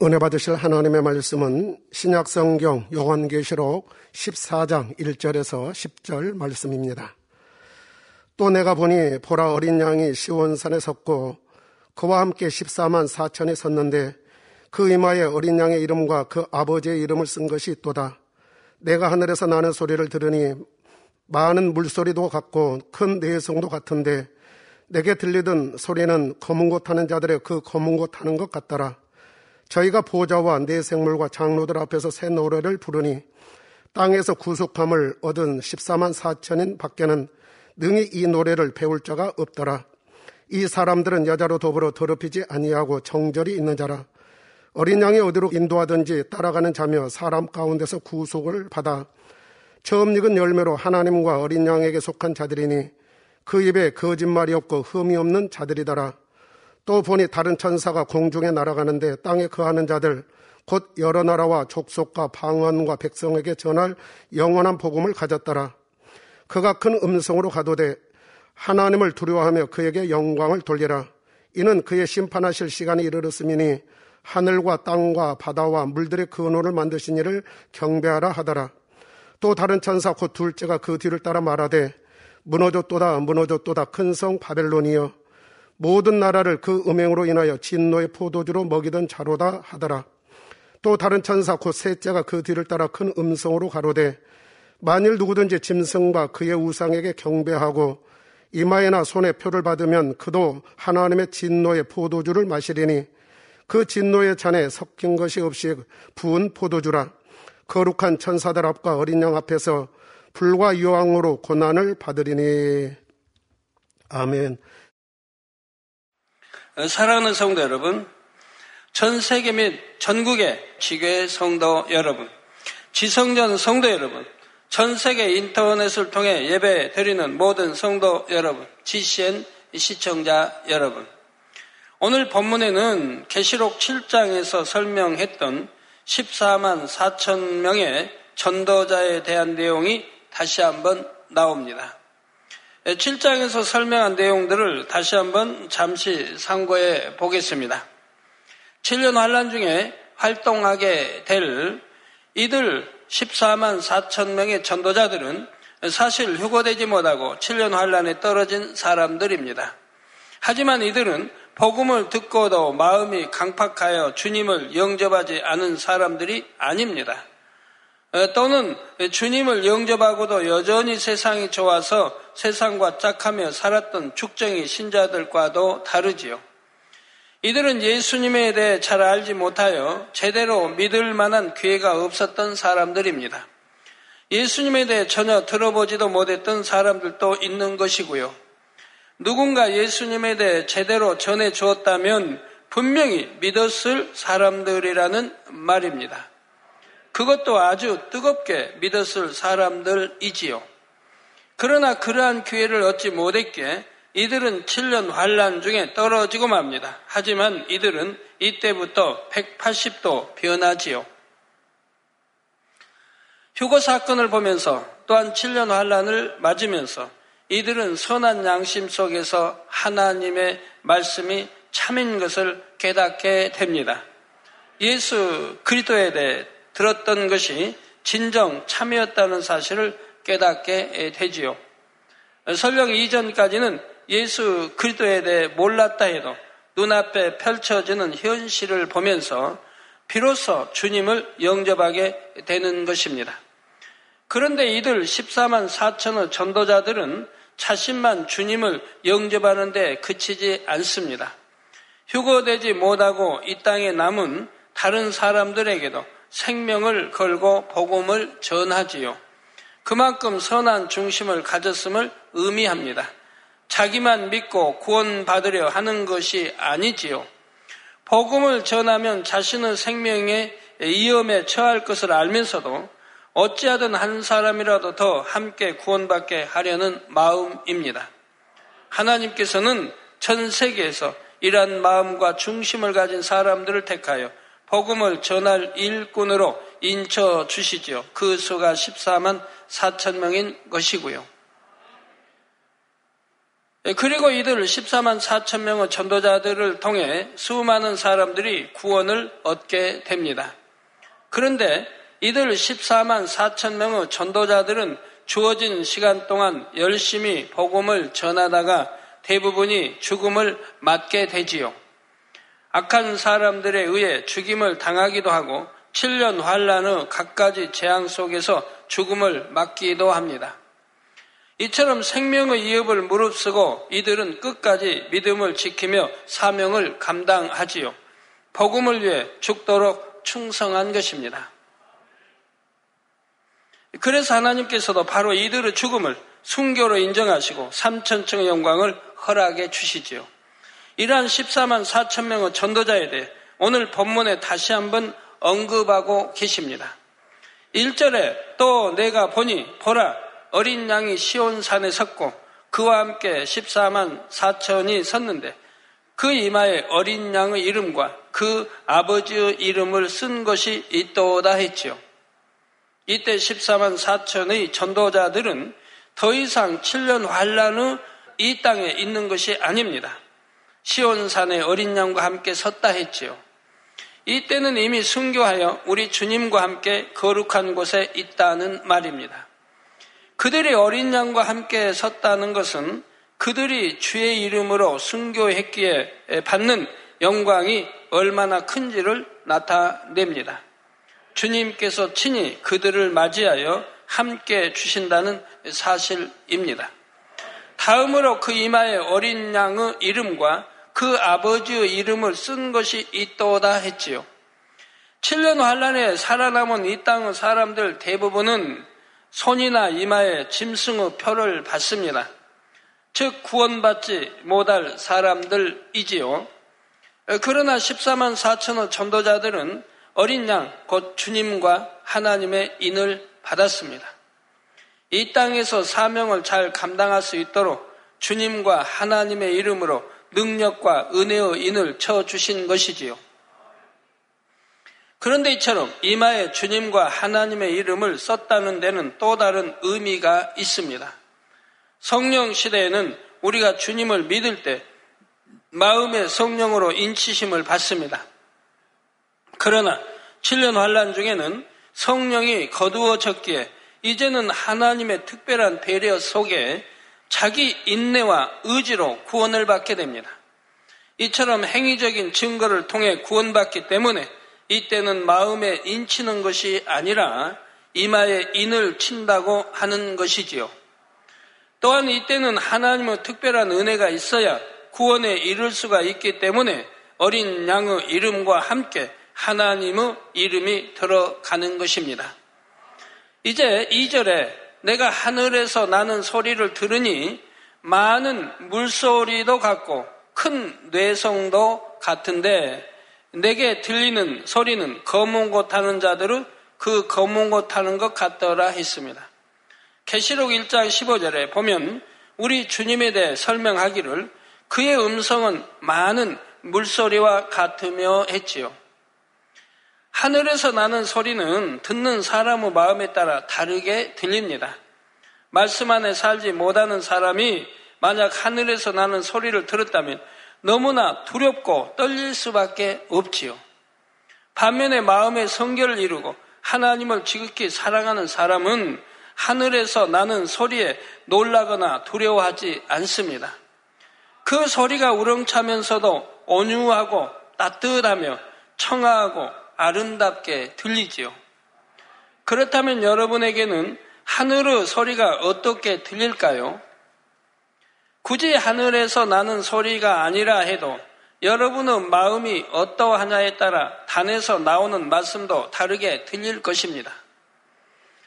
은혜 받으실 하나님의 말씀은 신약성경 요한계시록 14장 1절에서 10절 말씀입니다. 또 내가 보니 보라 어린 양이 시온산에 섰고 그와 함께 14만 4천이 섰는데 그 이마에 어린 양의 이름과 그 아버지의 이름을 쓴 것이 또다. 내가 하늘에서 나는 소리를 들으니 많은 물소리도 같고 큰 내성도 같은데 내게 들리던 소리는 검은 곳 타는 자들의 그 검은 곳 타는 것 같더라. 저희가 보좌와 내 생물과 장로들 앞에서 새 노래를 부르니 땅에서 구속함을 얻은 14만 4천인 밖에는 능히 이 노래를 배울 자가 없더라. 이 사람들은 여자로 더불어 더럽히지 아니하고 정절이 있는 자라. 어린 양이 어디로 인도하든지 따라가는 자며 사람 가운데서 구속을 받아 처음 익은 열매로 하나님과 어린 양에게 속한 자들이니 그 입에 거짓말이 없고 흠이 없는 자들이더라. 또 보니 다른 천사가 공중에 날아가는데 땅에 거하는 자들 곧 여러 나라와 족속과 방언과 백성에게 전할 영원한 복음을 가졌더라. 그가 큰 음성으로 가도되 하나님을 두려워하며 그에게 영광을 돌리라. 이는 그의 심판하실 시간이 이르렀음이니 하늘과 땅과 바다와 물들의 근원을 만드신 이를 경배하라 하더라. 또 다른 천사 곧 둘째가 그 뒤를 따라 말하되 무너졌도다 무너졌도다 큰 성 바벨론이여 모든 나라를 그 음행으로 인하여 진노의 포도주로 먹이던 자로다 하더라. 또 다른 천사 곧 셋째가 그 뒤를 따라 큰 음성으로 가로되 만일 누구든지 짐승과 그의 우상에게 경배하고 이마에나 손에 표를 받으면 그도 하나님의 진노의 포도주를 마시리니 그 진노의 잔에 섞인 것이 없이 부은 포도주라 거룩한 천사들 앞과 어린 양 앞에서 불과 유황으로 고난을 받으리니 아멘. 사랑하는 성도 여러분, 전 세계 및 전국의 지교회 성도 여러분, 지성전 성도 여러분, 전 세계 인터넷을 통해 예배 드리는 모든 성도 여러분, GCN 시청자 여러분. 오늘 본문에는 계시록 7장에서 설명했던 14만 4천 명의 전도자에 대한 내용이 다시 한번 나옵니다. 7장에서 설명한 내용들을 다시 한번 잠시 상고해 보겠습니다. 7년 환란 중에 활동하게 될 이들 14만 4천 명의 전도자들은 사실 휴거되지 못하고 7년 환란에 떨어진 사람들입니다. 하지만 이들은 복음을 듣고도 마음이 강팍하여 주님을 영접하지 않은 사람들이 아닙니다. 어, 또는 주님을 영접하고도 여전히 세상이 좋아서 세상과 짝하며 살았던 축정이 신자들과도 다르지요. 이들은 예수님에 대해 잘 알지 못하여 제대로 믿을 만한 기회가 없었던 사람들입니다. 예수님에 대해 전혀 들어보지도 못했던 사람들도 있는 것이고요. 누군가 예수님에 대해 제대로 전해 주었다면 분명히 믿었을 사람들이라는 말입니다. 그것도 아주 뜨겁게 믿었을 사람들이지요. 그러나 그러한 기회를 얻지 못했기에 이들은 7년 환란 중에 떨어지고 맙니다. 하지만 이들은 이때부터 180도 변하지요. 휴거 사건을 보면서 또한 7년 환란을 맞으면서 이들은 선한 양심 속에서 하나님의 말씀이 참인 것을 깨닫게 됩니다. 예수 그리스도에 대해 들었던 것이 진정 참이었다는 사실을 깨닫게 되지요. 설령 이전까지는 예수 그리스도에 대해 몰랐다 해도 눈앞에 펼쳐지는 현실을 보면서 비로소 주님을 영접하게 되는 것입니다. 그런데 이들 14만 4천의 전도자들은 자신만 주님을 영접하는데 그치지 않습니다. 휴거되지 못하고 이 땅에 남은 다른 사람들에게도 생명을 걸고 복음을 전하지요. 그만큼 선한 중심을 가졌음을 의미합니다. 자기만 믿고 구원받으려 하는 것이 아니지요. 복음을 전하면 자신의 생명에 위험에 처할 것을 알면서도 어찌하든 한 사람이라도 더 함께 구원받게 하려는 마음입니다. 하나님께서는 전 세계에서 이러한 마음과 중심을 가진 사람들을 택하여 복음을 전할 일꾼으로 인쳐 주시지요. 그 수가 14만 4천 명인 것이고요. 그리고 이들 14만 4천 명의 전도자들을 통해 수많은 사람들이 구원을 얻게 됩니다. 그런데 이들 14만 4천 명의 전도자들은 주어진 시간 동안 열심히 복음을 전하다가 대부분이 죽음을 맞게 되지요. 악한 사람들에 의해 죽임을 당하기도 하고 7년 환란의 갖가지 재앙 속에서 죽음을 맞기도 합니다. 이처럼 생명의 위협을 무릅쓰고 이들은 끝까지 믿음을 지키며 사명을 감당하지요. 복음을 위해 죽도록 충성한 것입니다. 그래서 하나님께서도 바로 이들의 죽음을 순교로 인정하시고 삼천층의 영광을 허락해 주시지요. 이러한 14만 4천 명의 전도자에 대해 오늘 본문에 다시 한번 언급하고 계십니다. 1절에 또 내가 보니 보라 어린 양이 시온산에 섰고 그와 함께 14만 4천이 섰는데 그 이마에 어린 양의 이름과 그 아버지의 이름을 쓴 것이 있도다 했지요. 이때 14만 4천의 전도자들은 더 이상 7년 환란 후 이 땅에 있는 것이 아닙니다. 시온산에 어린 양과 함께 섰다 했지요. 이때는 이미 순교하여 우리 주님과 함께 거룩한 곳에 있다는 말입니다. 그들이 어린 양과 함께 섰다는 것은 그들이 주의 이름으로 순교했기에 받는 영광이 얼마나 큰지를 나타냅니다. 주님께서 친히 그들을 맞이하여 함께 주신다는 사실입니다. 다음으로 그 이마에 어린 양의 이름과 그 아버지의 이름을 쓴 것이 있도다 했지요. 7년 환란에 살아남은 이 땅의 사람들 대부분은 손이나 이마에 짐승의 표를 받습니다. 즉 구원받지 못할 사람들이지요. 그러나 14만 4천의 전도자들은 어린 양, 곧 주님과 하나님의 인을 받았습니다. 이 땅에서 사명을 잘 감당할 수 있도록 주님과 하나님의 이름으로 능력과 은혜의 인을 쳐 주신 것이지요. 그런데 이처럼 이마에 주님과 하나님의 이름을 썼다는 데는 또 다른 의미가 있습니다. 성령 시대에는 우리가 주님을 믿을 때 마음의 성령으로 인치심을 받습니다. 그러나 7년 환란 중에는 성령이 거두어졌기에 이제는 하나님의 특별한 배려 속에 자기 인내와 의지로 구원을 받게 됩니다. 이처럼 행위적인 증거를 통해 구원받기 때문에 이때는 마음에 인치는 것이 아니라 이마에 인을 친다고 하는 것이지요. 또한 이때는 하나님의 특별한 은혜가 있어야 구원에 이를 수가 있기 때문에 어린 양의 이름과 함께 하나님의 이름이 들어가는 것입니다. 이제 2절에 내가 하늘에서 나는 소리를 들으니 많은 물소리도 같고 큰 뇌성도 같은데 내게 들리는 소리는 검은 곳 타는 자들은 그 검은 곳 타는 것 같더라 했습니다. 계시록 1장 15절에 보면 우리 주님에 대해 설명하기를 그의 음성은 많은 물소리와 같으며 했지요. 하늘에서 나는 소리는 듣는 사람의 마음에 따라 다르게 들립니다. 말씀 안에 살지 못하는 사람이 만약 하늘에서 나는 소리를 들었다면 너무나 두렵고 떨릴 수밖에 없지요. 반면에 마음의 성결을 이루고 하나님을 지극히 사랑하는 사람은 하늘에서 나는 소리에 놀라거나 두려워하지 않습니다. 그 소리가 우렁차면서도 온유하고 따뜻하며 청아하고 아름답게 들리지요. 그렇다면 여러분에게는 하늘의 소리가 어떻게 들릴까요? 굳이 하늘에서 나는 소리가 아니라 해도 여러분의 마음이 어떠하냐에 따라 단에서 나오는 말씀도 다르게 들릴 것입니다.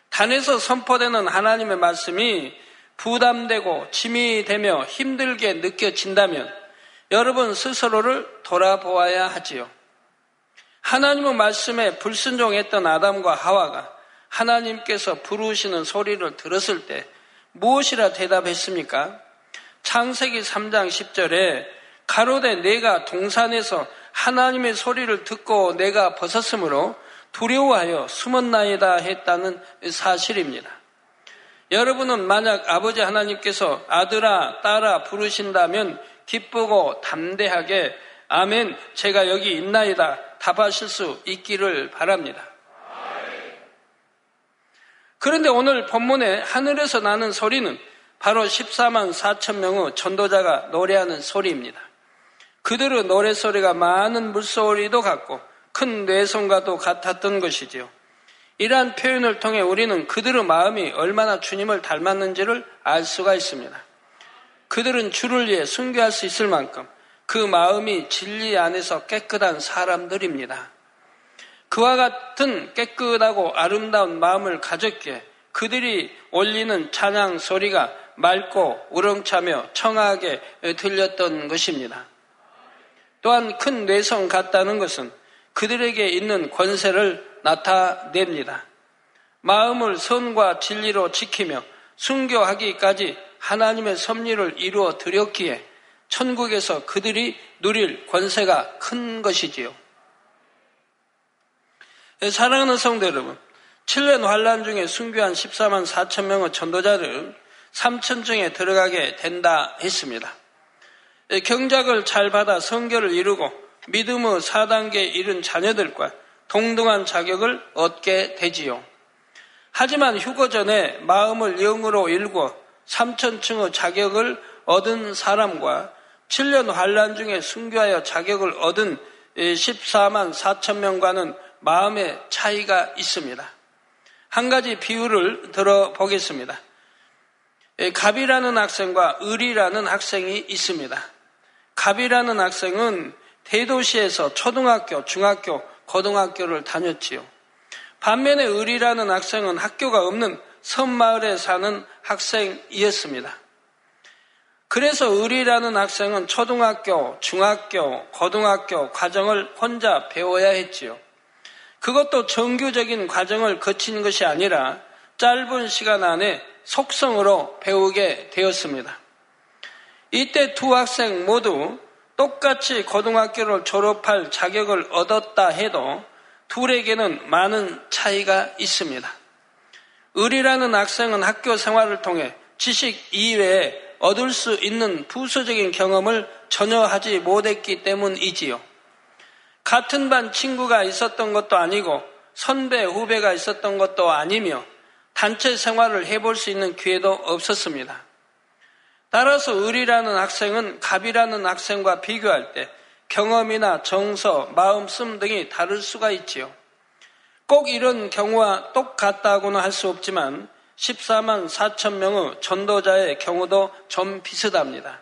단에서 선포되는 하나님의 말씀이 부담되고 짐이 되며 힘들게 느껴진다면 여러분 스스로를 돌아보아야 하지요. 하나님의 말씀에 불순종했던 아담과 하와가 하나님께서 부르시는 소리를 들었을 때 무엇이라 대답했습니까? 창세기 3장 10절에 가로되 내가 동산에서 하나님의 소리를 듣고 내가 벗었으므로 두려워하여 숨었나이다 했다는 사실입니다. 여러분은 만약 아버지 하나님께서 아들아, 딸아 부르신다면 기쁘고 담대하게 아멘, 제가 여기 있나이다 답하실 수 있기를 바랍니다. 그런데 오늘 본문에 하늘에서 나는 소리는 바로 14만 4천 명의 전도자가 노래하는 소리입니다. 그들의 노래소리가 많은 물소리도 같고 큰 뇌성과도 같았던 것이지요. 이러한 표현을 통해 우리는 그들의 마음이 얼마나 주님을 닮았는지를 알 수가 있습니다. 그들은 주를 위해 순교할 수 있을 만큼 그 마음이 진리 안에서 깨끗한 사람들입니다. 그와 같은 깨끗하고 아름다운 마음을 가졌기에 그들이 올리는 찬양 소리가 맑고 우렁차며 청하게 들렸던 것입니다. 또한 큰 뇌성 같다는 것은 그들에게 있는 권세를 나타냅니다. 마음을 선과 진리로 지키며 순교하기까지 하나님의 섭리를 이루어 드렸기에 천국에서 그들이 누릴 권세가 큰 것이지요. 사랑하는 성도 여러분, 7년 환란 중에 순교한 14만 4천 명의 전도자들은 3천층에 들어가게 된다 했습니다. 경작을 잘 받아 성결을 이루고 믿음의 4단계에 이른 자녀들과 동등한 자격을 얻게 되지요. 하지만 휴거 전에 마음을 영으로 일고 3천층의 자격을 얻은 사람과 7년 환란 중에 순교하여 자격을 얻은 14만 4천 명과는 마음의 차이가 있습니다. 한 가지 비유를 들어보겠습니다. 갑이라는 학생과 을이라는 학생이 있습니다. 갑이라는 학생은 대도시에서 초등학교, 중학교, 고등학교를 다녔지요. 반면에 을이라는 학생은 학교가 없는 섬마을에 사는 학생이었습니다. 그래서 을이라는 학생은 초등학교, 중학교, 고등학교 과정을 혼자 배워야 했지요. 그것도 정규적인 과정을 거친 것이 아니라 짧은 시간 안에 속성으로 배우게 되었습니다. 이때 두 학생 모두 똑같이 고등학교를 졸업할 자격을 얻었다 해도 둘에게는 많은 차이가 있습니다. 을이라는 학생은 학교 생활을 통해 지식 이외에 얻을 수 있는 부수적인 경험을 전혀 하지 못했기 때문이지요. 같은 반 친구가 있었던 것도 아니고 선배, 후배가 있었던 것도 아니며 단체 생활을 해볼 수 있는 기회도 없었습니다. 따라서 을이라는 학생은 갑이라는 학생과 비교할 때 경험이나 정서, 마음씀 등이 다를 수가 있지요. 꼭 이런 경우와 똑같다고는 할 수 없지만 14만 4천 명의 전도자의 경우도 좀 비슷합니다.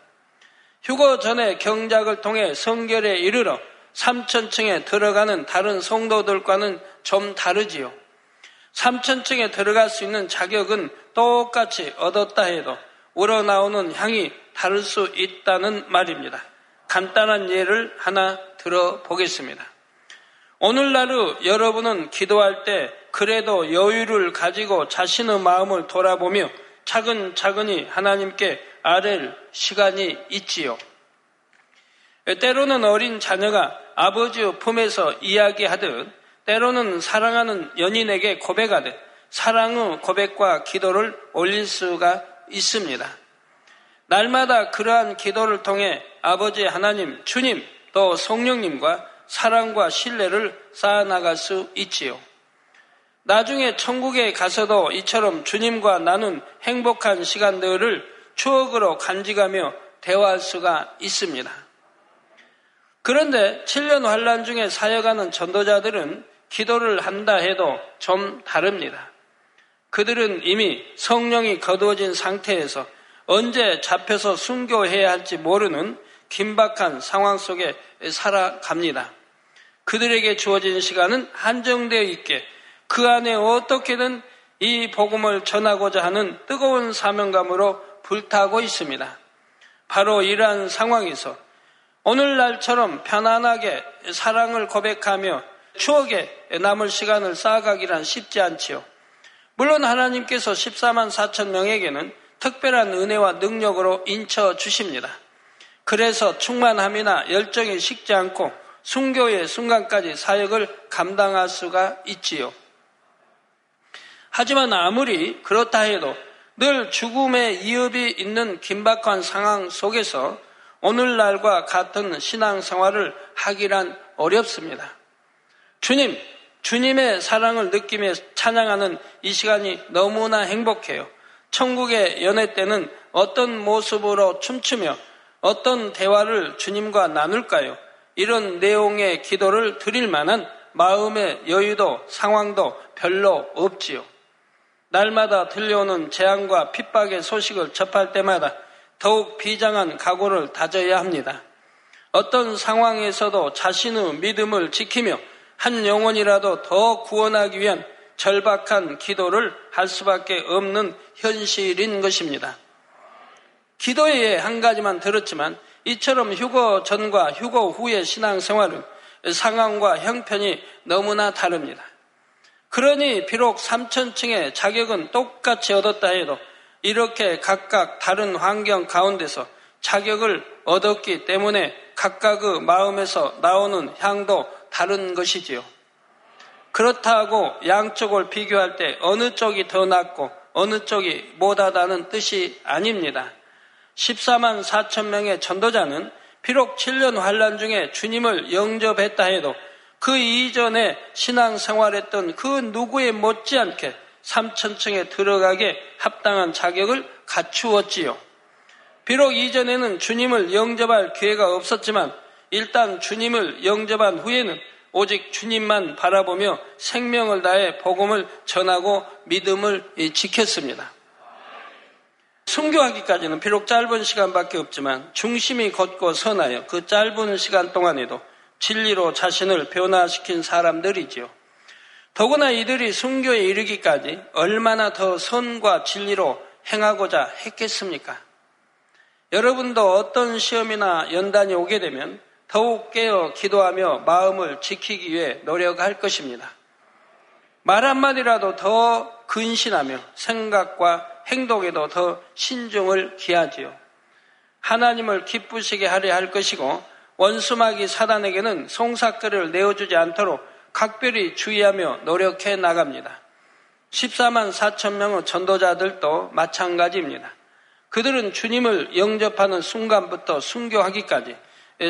휴거 전에 경작을 통해 성결에 이르러 3천층에 들어가는 다른 성도들과는 좀 다르지요. 3천층에 들어갈 수 있는 자격은 똑같이 얻었다 해도 우러나오는 향이 다를 수 있다는 말입니다. 간단한 예를 하나 들어보겠습니다. 오늘날의 여러분은 기도할 때 그래도 여유를 가지고 자신의 마음을 돌아보며 차근차근히 하나님께 아랠 시간이 있지요. 때로는 어린 자녀가 아버지의 품에서 이야기하듯 때로는 사랑하는 연인에게 고백하듯 사랑의 고백과 기도를 올릴 수가 있습니다. 날마다 그러한 기도를 통해 아버지 하나님, 주님, 또 성령님과 사랑과 신뢰를 쌓아나갈 수 있지요. 나중에 천국에 가서도 이처럼 주님과 나눈 행복한 시간들을 추억으로 간직하며 대화할 수가 있습니다. 그런데 7년 환란 중에 사역하는 전도자들은 기도를 한다 해도 좀 다릅니다. 그들은 이미 성령이 거두어진 상태에서 언제 잡혀서 순교해야 할지 모르는 긴박한 상황 속에 살아갑니다. 그들에게 주어진 시간은 한정되어 있게 그 안에 어떻게든 이 복음을 전하고자 하는 뜨거운 사명감으로 불타고 있습니다. 바로 이러한 상황에서 오늘날처럼 편안하게 사랑을 고백하며 추억에 남을 시간을 쌓아가기란 쉽지 않지요. 물론 하나님께서 14만 4천 명에게는 특별한 은혜와 능력으로 인쳐 주십니다. 그래서 충만함이나 열정이 식지 않고 순교의 순간까지 사역을 감당할 수가 있지요. 하지만 아무리 그렇다 해도 늘 죽음의 이업이 있는 긴박한 상황 속에서 오늘날과 같은 신앙 생활을 하기란 어렵습니다. 주님, 주님의 사랑을 느끼며 찬양하는 이 시간이 너무나 행복해요. 천국의 연애 때는 어떤 모습으로 춤추며 어떤 대화를 주님과 나눌까요? 이런 내용의 기도를 드릴 만한 마음의 여유도 상황도 별로 없지요. 날마다 들려오는 재앙과 핍박의 소식을 접할 때마다 더욱 비장한 각오를 다져야 합니다. 어떤 상황에서도 자신의 믿음을 지키며 한 영혼이라도 더 구원하기 위한 절박한 기도를 할 수밖에 없는 현실인 것입니다. 기도에 한 가지만 들었지만 이처럼 휴거 전과 휴거 후의 신앙생활은 상황과 형편이 너무나 다릅니다. 그러니 비록 3천층의 자격은 똑같이 얻었다 해도 이렇게 각각 다른 환경 가운데서 자격을 얻었기 때문에 각각의 마음에서 나오는 향도 다른 것이지요. 그렇다고 양쪽을 비교할 때 어느 쪽이 더 낫고 어느 쪽이 못하다는 뜻이 아닙니다. 14만 4천 명의 전도자는 비록 7년 환란 중에 주님을 영접했다 해도 그 이전에 신앙생활했던 그 누구에 못지않게 3천층에 들어가게 합당한 자격을 갖추었지요. 비록 이전에는 주님을 영접할 기회가 없었지만 일단 주님을 영접한 후에는 오직 주님만 바라보며 생명을 다해 복음을 전하고 믿음을 지켰습니다. 순교하기까지는 비록 짧은 시간밖에 없지만 중심이 걷고 서나요. 그 짧은 시간 동안에도 진리로 자신을 변화시킨 사람들이지요. 더구나 이들이 순교에 이르기까지 얼마나 더 선과 진리로 행하고자 했겠습니까? 여러분도 어떤 시험이나 연단이 오게 되면 더욱 깨어 기도하며 마음을 지키기 위해 노력할 것입니다. 말 한마디라도 더 근신하며 생각과 행동에도 더 신중을 기하지요. 하나님을 기쁘시게 하려 할 것이고 원수마귀 사단에게는 송사거리를 내어주지 않도록 각별히 주의하며 노력해 나갑니다. 14만 4천 명의 전도자들도 마찬가지입니다. 그들은 주님을 영접하는 순간부터 순교하기까지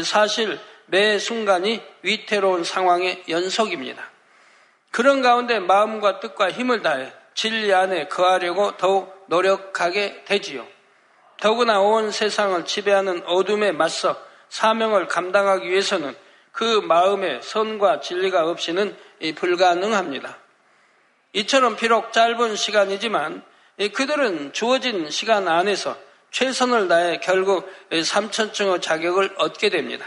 사실 매 순간이 위태로운 상황의 연속입니다. 그런 가운데 마음과 뜻과 힘을 다해 진리 안에 거하려고 더욱 노력하게 되지요. 더구나 온 세상을 지배하는 어둠에 맞서 사명을 감당하기 위해서는 그 마음에 선과 진리가 없이는 불가능합니다. 이처럼 비록 짧은 시간이지만 그들은 주어진 시간 안에서 최선을 다해 결국 3천층의 자격을 얻게 됩니다.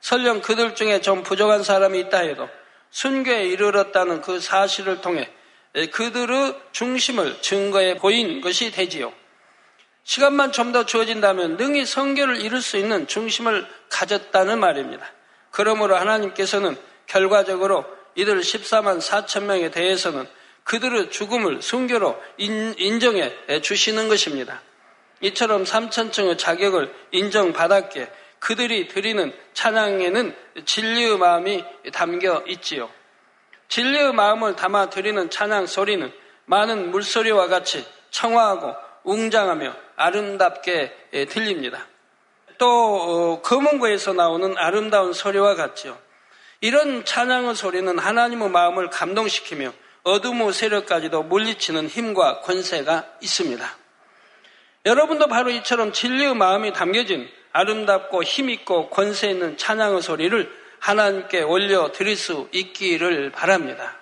설령 그들 중에 좀 부족한 사람이 있다 해도 순교에 이르렀다는 그 사실을 통해 그들의 중심을 증거해 보인 것이 되지요. 시간만 좀 더 주어진다면 능히 성결을 이룰 수 있는 중심을 가졌다는 말입니다. 그러므로 하나님께서는 결과적으로 이들 14만 4천 명에 대해서는 그들의 죽음을 순교로 인정해 주시는 것입니다. 이처럼 3천층의 자격을 인정받았기에 그들이 드리는 찬양에는 진리의 마음이 담겨 있지요. 진리의 마음을 담아 드리는 찬양 소리는 많은 물소리와 같이 청아하고 웅장하며 아름답게 들립니다. 또 검은고에서 어, 나오는 아름다운 소리와 같죠. 이런 찬양의 소리는 하나님의 마음을 감동시키며 어둠의 세력까지도 물리치는 힘과 권세가 있습니다. 여러분도 바로 이처럼 진리의 마음이 담겨진 아름답고 힘있고 권세 있는 찬양의 소리를 하나님께 올려 드릴 수 있기를 바랍니다.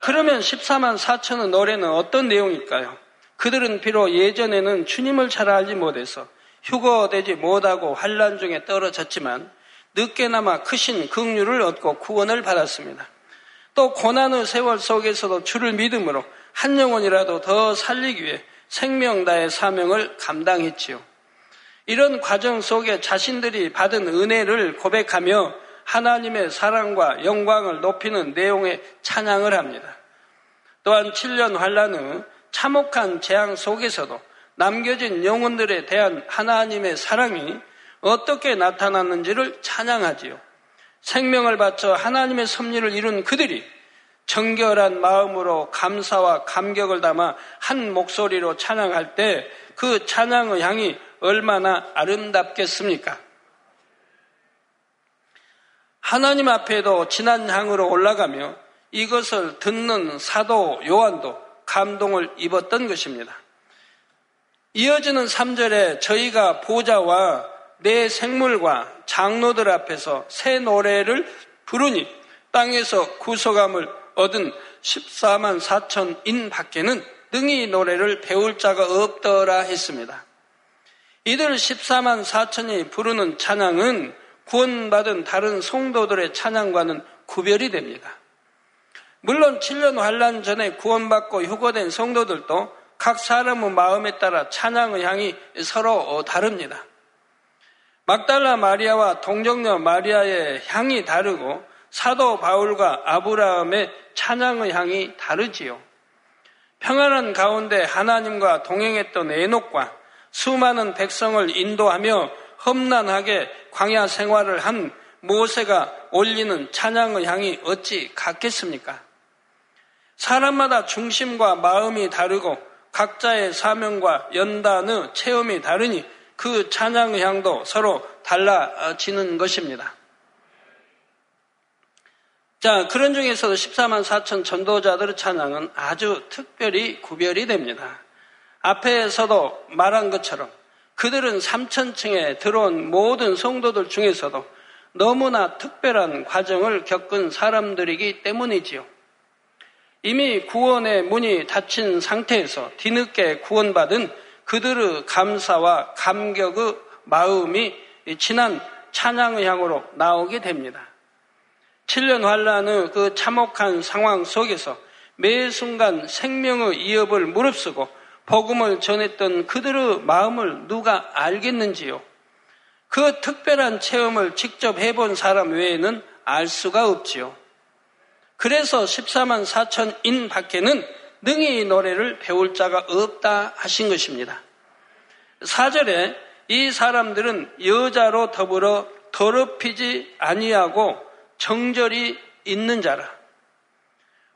그러면 14만 4천의 노래는 어떤 내용일까요? 그들은 비록 예전에는 주님을 잘 알지 못해서 휴거되지 못하고 환란 중에 떨어졌지만 늦게나마 크신 긍휼을 얻고 구원을 받았습니다. 또 고난의 세월 속에서도 주를 믿음으로 한 영혼이라도 더 살리기 위해 생명다의 사명을 감당했지요. 이런 과정 속에 자신들이 받은 은혜를 고백하며 하나님의 사랑과 영광을 높이는 내용의 찬양을 합니다. 또한 7년 환란 후 참혹한 재앙 속에서도 남겨진 영혼들에 대한 하나님의 사랑이 어떻게 나타났는지를 찬양하지요. 생명을 바쳐 하나님의 섭리를 이룬 그들이 정결한 마음으로 감사와 감격을 담아 한 목소리로 찬양할 때 그 찬양의 향이 얼마나 아름답겠습니까? 하나님 앞에도 진한 향으로 올라가며 이것을 듣는 사도 요한도 감동을 입었던 것입니다. 이어지는 3절에 저희가 보좌와 내 생물과 장로들 앞에서 새 노래를 부르니 땅에서 구속함을 얻은 14만 4천인 밖에는 능히 노래를 배울 자가 없더라 했습니다. 이들 14만 4천이 부르는 찬양은 구원받은 다른 성도들의 찬양과는 구별이 됩니다. 물론 7년 환란 전에 구원받고 휴거된 성도들도 각 사람의 마음에 따라 찬양의 향이 서로 다릅니다. 막달라 마리아와 동정녀 마리아의 향이 다르고 사도 바울과 아브라함의 찬양의 향이 다르지요. 평안한 가운데 하나님과 동행했던 에녹과 수많은 백성을 인도하며 험난하게 광야 생활을 한 모세가 올리는 찬양의 향이 어찌 같겠습니까? 사람마다 중심과 마음이 다르고 각자의 사명과 연단의 체험이 다르니 그 찬양의 향도 서로 달라지는 것입니다. 자, 그런 중에서도 14만 4천 전도자들의 찬양은 아주 특별히 구별이 됩니다. 앞에서도 말한 것처럼 그들은 3천층에 들어온 모든 성도들 중에서도 너무나 특별한 과정을 겪은 사람들이기 때문이지요. 이미 구원의 문이 닫힌 상태에서 뒤늦게 구원받은 그들의 감사와 감격의 마음이 지난 찬양의 향으로 나오게 됩니다. 7년 환란의 그 참혹한 상황 속에서 매 순간 생명의 이업을 무릅쓰고 복음을 전했던 그들의 마음을 누가 알겠는지요? 그 특별한 체험을 직접 해본 사람 외에는 알 수가 없지요. 그래서 14만 4천 인 밖에는 능히 이 노래를 배울 자가 없다 하신 것입니다. 4절에 이 사람들은 여자로 더불어 더럽히지 아니하고 정절이 있는 자라.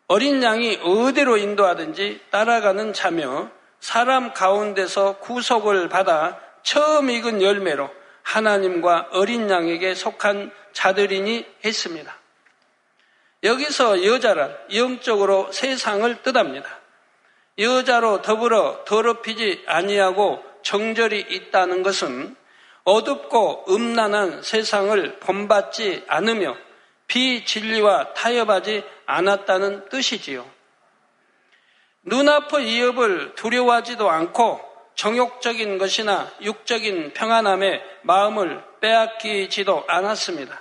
어린 양이 어디로 인도하든지 따라가는 자며 사람 가운데서 구속을 받아 처음 익은 열매로 하나님과 어린 양에게 속한 자들이니 했습니다. 여기서 여자란 영적으로 세상을 뜻합니다. 여자로 더불어 더럽히지 아니하고 정절이 있다는 것은 어둡고 음란한 세상을 본받지 않으며 비진리와 타협하지 않았다는 뜻이지요. 눈앞의 이업을 두려워하지도 않고 정욕적인 것이나 육적인 평안함에 마음을 빼앗기지도 않았습니다.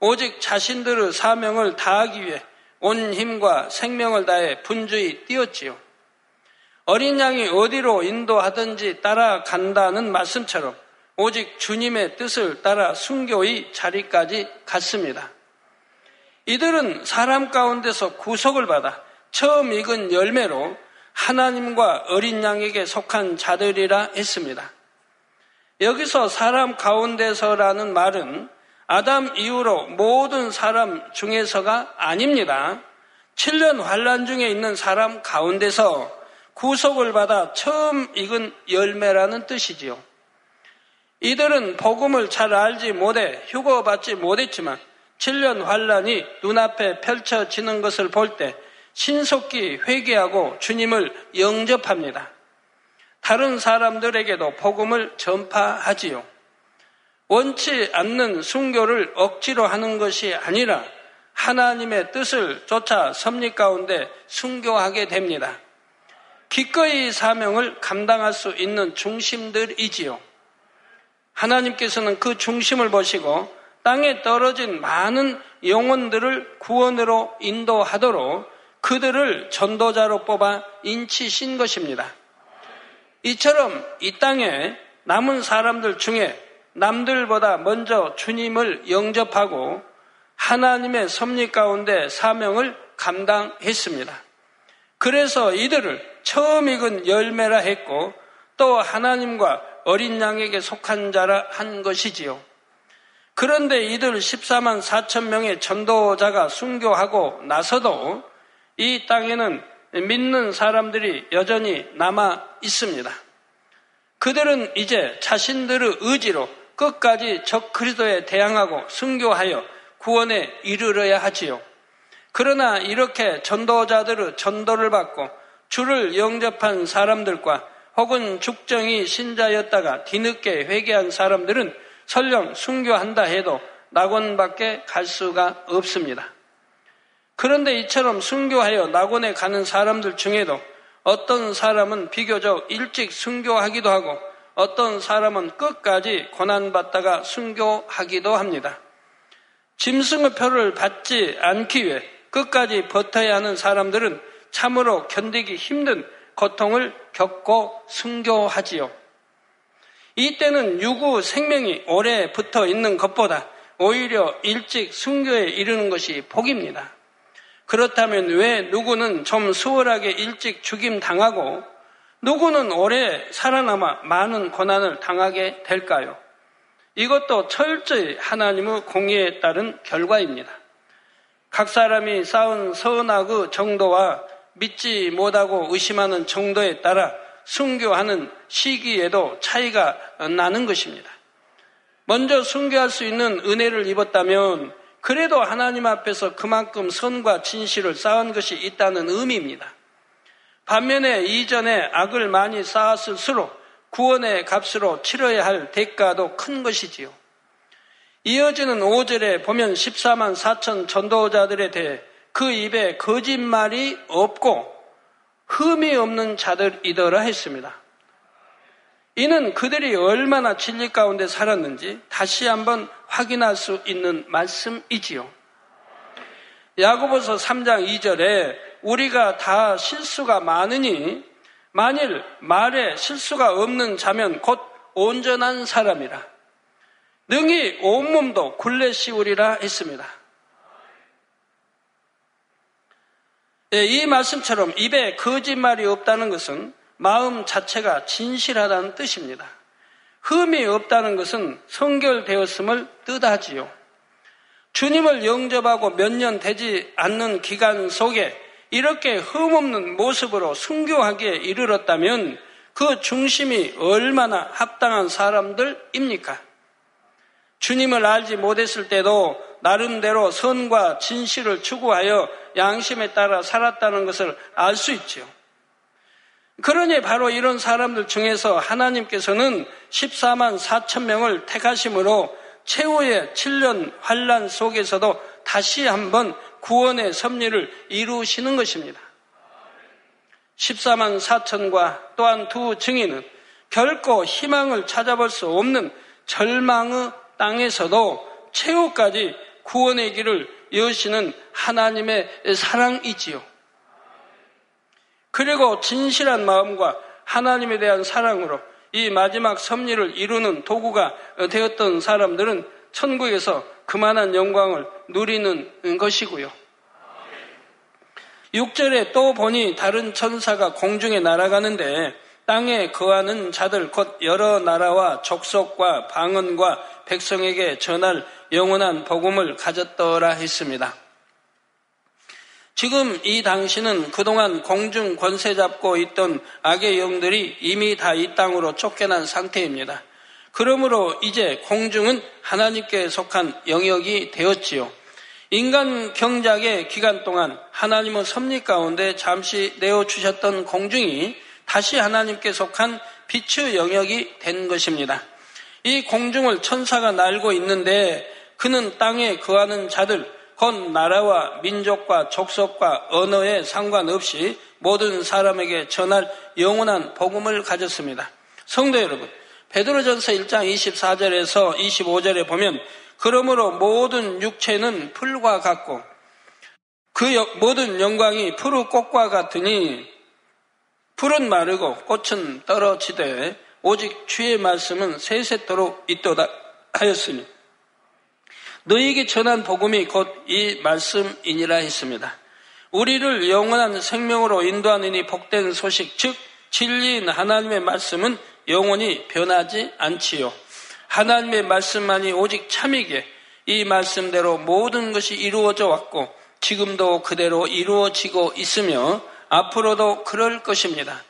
오직 자신들의 사명을 다하기 위해 온 힘과 생명을 다해 분주히 뛰었지요. 어린 양이 어디로 인도하든지 따라간다는 말씀처럼 오직 주님의 뜻을 따라 순교의 자리까지 갔습니다. 이들은 사람 가운데서 구속을 받아 처음 익은 열매로 하나님과 어린 양에게 속한 자들이라 했습니다. 여기서 사람 가운데서라는 말은 아담 이후로 모든 사람 중에서가 아닙니다. 7년 환란 중에 있는 사람 가운데서 구속을 받아 처음 익은 열매라는 뜻이지요. 이들은 복음을 잘 알지 못해 휴거받지 못했지만 7년 환란이 눈앞에 펼쳐지는 것을 볼 때 신속히 회개하고 주님을 영접합니다. 다른 사람들에게도 복음을 전파하지요. 원치 않는 순교를 억지로 하는 것이 아니라 하나님의 뜻을 쫓아 섭리 가운데 순교하게 됩니다. 기꺼이 사명을 감당할 수 있는 중심들이지요. 하나님께서는 그 중심을 보시고 땅에 떨어진 많은 영혼들을 구원으로 인도하도록 그들을 전도자로 뽑아 인치신 것입니다. 이처럼 이 땅에 남은 사람들 중에 남들보다 먼저 주님을 영접하고 하나님의 섭리 가운데 사명을 감당했습니다. 그래서 이들을 처음 익은 열매라 했고 또 하나님과 어린 양에게 속한 자라 한 것이지요. 그런데 이들 14만 4천 명의 전도자가 순교하고 나서도 이 땅에는 믿는 사람들이 여전히 남아 있습니다. 그들은 이제 자신들의 의지로 끝까지 적 그리스도에 대항하고 순교하여 구원에 이르러야 하지요. 그러나 이렇게 전도자들의 전도를 받고 주를 영접한 사람들과 혹은 죽정이 신자였다가 뒤늦게 회개한 사람들은 설령 순교한다 해도 낙원밖에 갈 수가 없습니다. 그런데 이처럼 순교하여 낙원에 가는 사람들 중에도 어떤 사람은 비교적 일찍 순교하기도 하고 어떤 사람은 끝까지 고난받다가 순교하기도 합니다. 짐승의 표를 받지 않기 위해 끝까지 버텨야 하는 사람들은 참으로 견디기 힘든 고통을 겪고 순교하지요. 이때는 유구 생명이 오래 붙어 있는 것보다 오히려 일찍 순교에 이르는 것이 복입니다. 그렇다면 왜 누구는 좀 수월하게 일찍 죽임 당하고 누구는 오래 살아남아 많은 고난을 당하게 될까요? 이것도 철저히 하나님의 공의에 따른 결과입니다. 각 사람이 쌓은 선악의 정도와 믿지 못하고 의심하는 정도에 따라 순교하는 시기에도 차이가 나는 것입니다. 먼저 순교할 수 있는 은혜를 입었다면 그래도 하나님 앞에서 그만큼 선과 진실을 쌓은 것이 있다는 의미입니다. 반면에 이전에 악을 많이 쌓았을수록 구원의 값으로 치러야 할 대가도 큰 것이지요. 이어지는 5절에 보면 14만 4천 전도자들에 대해 그 입에 거짓말이 없고 흠이 없는 자들이더라 했습니다. 이는 그들이 얼마나 진리 가운데 살았는지 다시 한번 확인할 수 있는 말씀이지요. 야고보서 3장 2절에 우리가 다 실수가 많으니 만일 말에 실수가 없는 자면 곧 온전한 사람이라. 능히 온몸도 굴레 씌우리라 했습니다. 예, 이 말씀처럼 입에 거짓말이 없다는 것은 마음 자체가 진실하다는 뜻입니다. 흠이 없다는 것은 성결되었음을 뜻하지요. 주님을 영접하고 몇 년 되지 않는 기간 속에 이렇게 흠없는 모습으로 순교하기에 이르렀다면 그 중심이 얼마나 합당한 사람들입니까? 주님을 알지 못했을 때도 나름대로 선과 진실을 추구하여 양심에 따라 살았다는 것을 알 수 있지요. 그러니 바로 이런 사람들 중에서 하나님께서는 14만 4천 명을 택하심으로 최후의 7년 환란 속에서도 다시 한번 구원의 섭리를 이루시는 것입니다. 14만 4천과 또한 두 증인은 결코 희망을 찾아볼 수 없는 절망의 땅에서도 최후까지 구원의 길을 여시는 하나님의 사랑이지요. 그리고 진실한 마음과 하나님에 대한 사랑으로 이 마지막 섭리를 이루는 도구가 되었던 사람들은 천국에서 그만한 영광을 누리는 것이고요. 6절에 또 보니 다른 천사가 공중에 날아가는데 땅에 거하는 자들 곧 여러 나라와 족속과 방언과 백성에게 전할 영원한 복음을 가졌더라 했습니다. 지금 이 당시는 그동안 공중 권세 잡고 있던 악의 영들이 이미 다 이 땅으로 쫓겨난 상태입니다. 그러므로 이제 공중은 하나님께 속한 영역이 되었지요. 인간 경작의 기간 동안 하나님은 섭리 가운데 잠시 내어주셨던 공중이 다시 하나님께 속한 빛의 영역이 된 것입니다. 이 공중을 천사가 날고 있는데 그는 땅에 거하는 자들, 곧 나라와 민족과 족속과 언어에 상관없이 모든 사람에게 전할 영원한 복음을 가졌습니다. 성도 여러분, 베드로전서 1장 24절에서 25절에 보면 그러므로 모든 육체는 풀과 같고 그 모든 영광이 푸르 꽃과 같으니 풀은 마르고 꽃은 떨어지되 오직 주의 말씀은 세세토록 있도다 하였으니 너에게 전한 복음이 곧 이 말씀이니라 했습니다. 우리를 영원한 생명으로 인도하느니 복된 소식, 즉 진리인 하나님의 말씀은 영원히 변하지 않지요. 하나님의 말씀만이 오직 참이게 이 말씀대로 모든 것이 이루어져 왔고 지금도 그대로 이루어지고 있으며 앞으로도 그럴 것입니다.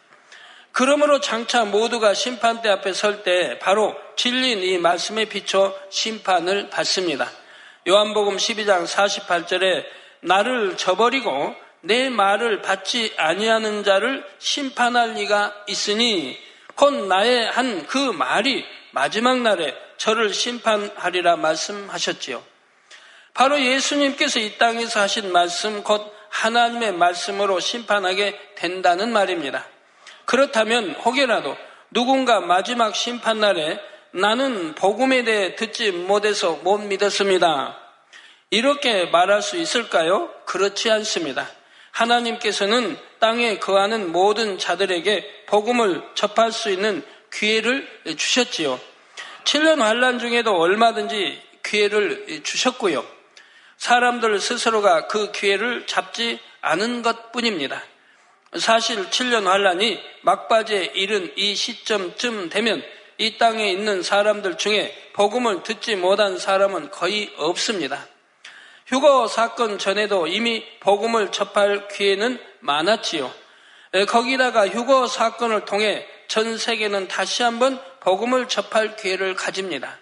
그러므로 장차 모두가 심판대 앞에 설 때 바로 진리인 이 말씀에 비춰 심판을 받습니다. 요한복음 12장 48절에 나를 저버리고 내 말을 받지 아니하는 자를 심판할 리가 있으니 곧 나의 한 그 말이 마지막 날에 저를 심판하리라 말씀하셨지요. 바로 예수님께서 이 땅에서 하신 말씀 곧 하나님의 말씀으로 심판하게 된다는 말입니다. 그렇다면 혹여라도 누군가 마지막 심판날에 나는 복음에 대해 듣지 못해서 못 믿었습니다. 이렇게 말할 수 있을까요? 그렇지 않습니다. 하나님께서는 땅에 거하는 모든 자들에게 복음을 접할 수 있는 기회를 주셨지요. 7년 환란 중에도 얼마든지 기회를 주셨고요. 사람들 스스로가 그 기회를 잡지 않은 것 뿐입니다. 사실 7년 환란이 막바지에 이른 이 시점쯤 되면 이 땅에 있는 사람들 중에 복음을 듣지 못한 사람은 거의 없습니다. 휴거 사건 전에도 이미 복음을 접할 기회는 많았지요. 거기다가 휴거 사건을 통해 전 세계는 다시 한번 복음을 접할 기회를 가집니다.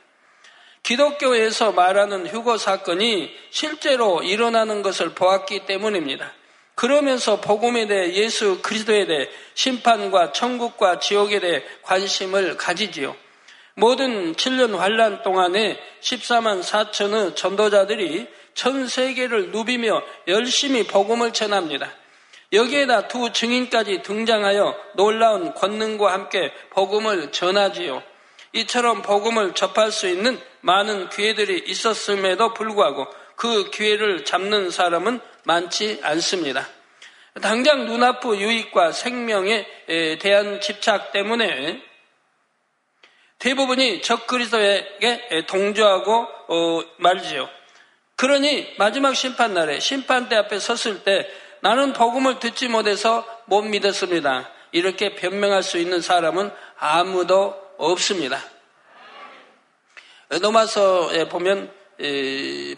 기독교에서 말하는 휴거 사건이 실제로 일어나는 것을 보았기 때문입니다. 그러면서 복음에 대해 예수 그리스도에 대해 심판과 천국과 지옥에 대해 관심을 가지지요. 모든 7년 환란 동안에 14만 4천의 전도자들이 전 세계를 누비며 열심히 복음을 전합니다. 여기에다 두 증인까지 등장하여 놀라운 권능과 함께 복음을 전하지요. 이처럼 복음을 접할 수 있는 많은 기회들이 있었음에도 불구하고 그 기회를 잡는 사람은 많지 않습니다. 당장 눈앞의 유익과 생명에 대한 집착 때문에 대부분이 적그리스도에게 동조하고 어, 말지요. 그러니 마지막 심판 날에 심판대 앞에 섰을 때 나는 복음을 듣지 못해서 못 믿었습니다. 이렇게 변명할 수 있는 사람은 아무도 없습니다. 로마서에 보면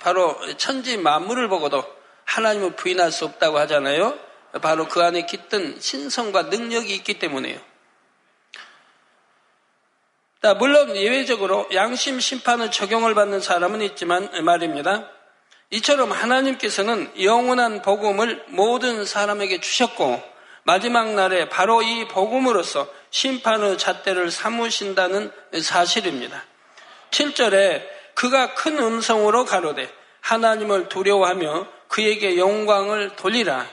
바로 천지 만물을 보고도 하나님을 부인할 수 없다고 하잖아요. 바로 그 안에 깃든 신성과 능력이 있기 때문에요. 물론 예외적으로 양심 심판을 적용을 받는 사람은 있지만 말입니다. 이처럼 하나님께서는 영원한 복음을 모든 사람에게 주셨고 마지막 날에 바로 이 복음으로서 심판의 잣대를 삼으신다는 사실입니다. 7절에 그가 큰 음성으로 가로되 하나님을 두려워하며 그에게 영광을 돌리라.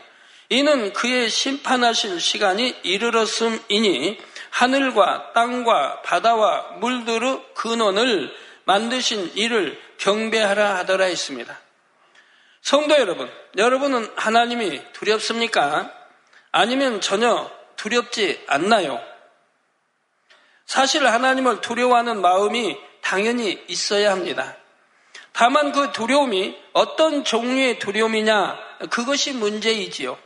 이는 그의 심판하실 시간이 이르렀음이니 하늘과 땅과 바다와 물들의 근원을 만드신 이를 경배하라 하더라 했습니다. 성도 여러분, 여러분은 하나님이 두렵습니까? 아니면 전혀 두렵지 않나요? 사실 하나님을 두려워하는 마음이 당연히 있어야 합니다. 다만 그 두려움이 어떤 종류의 두려움이냐, 그것이 문제이지요.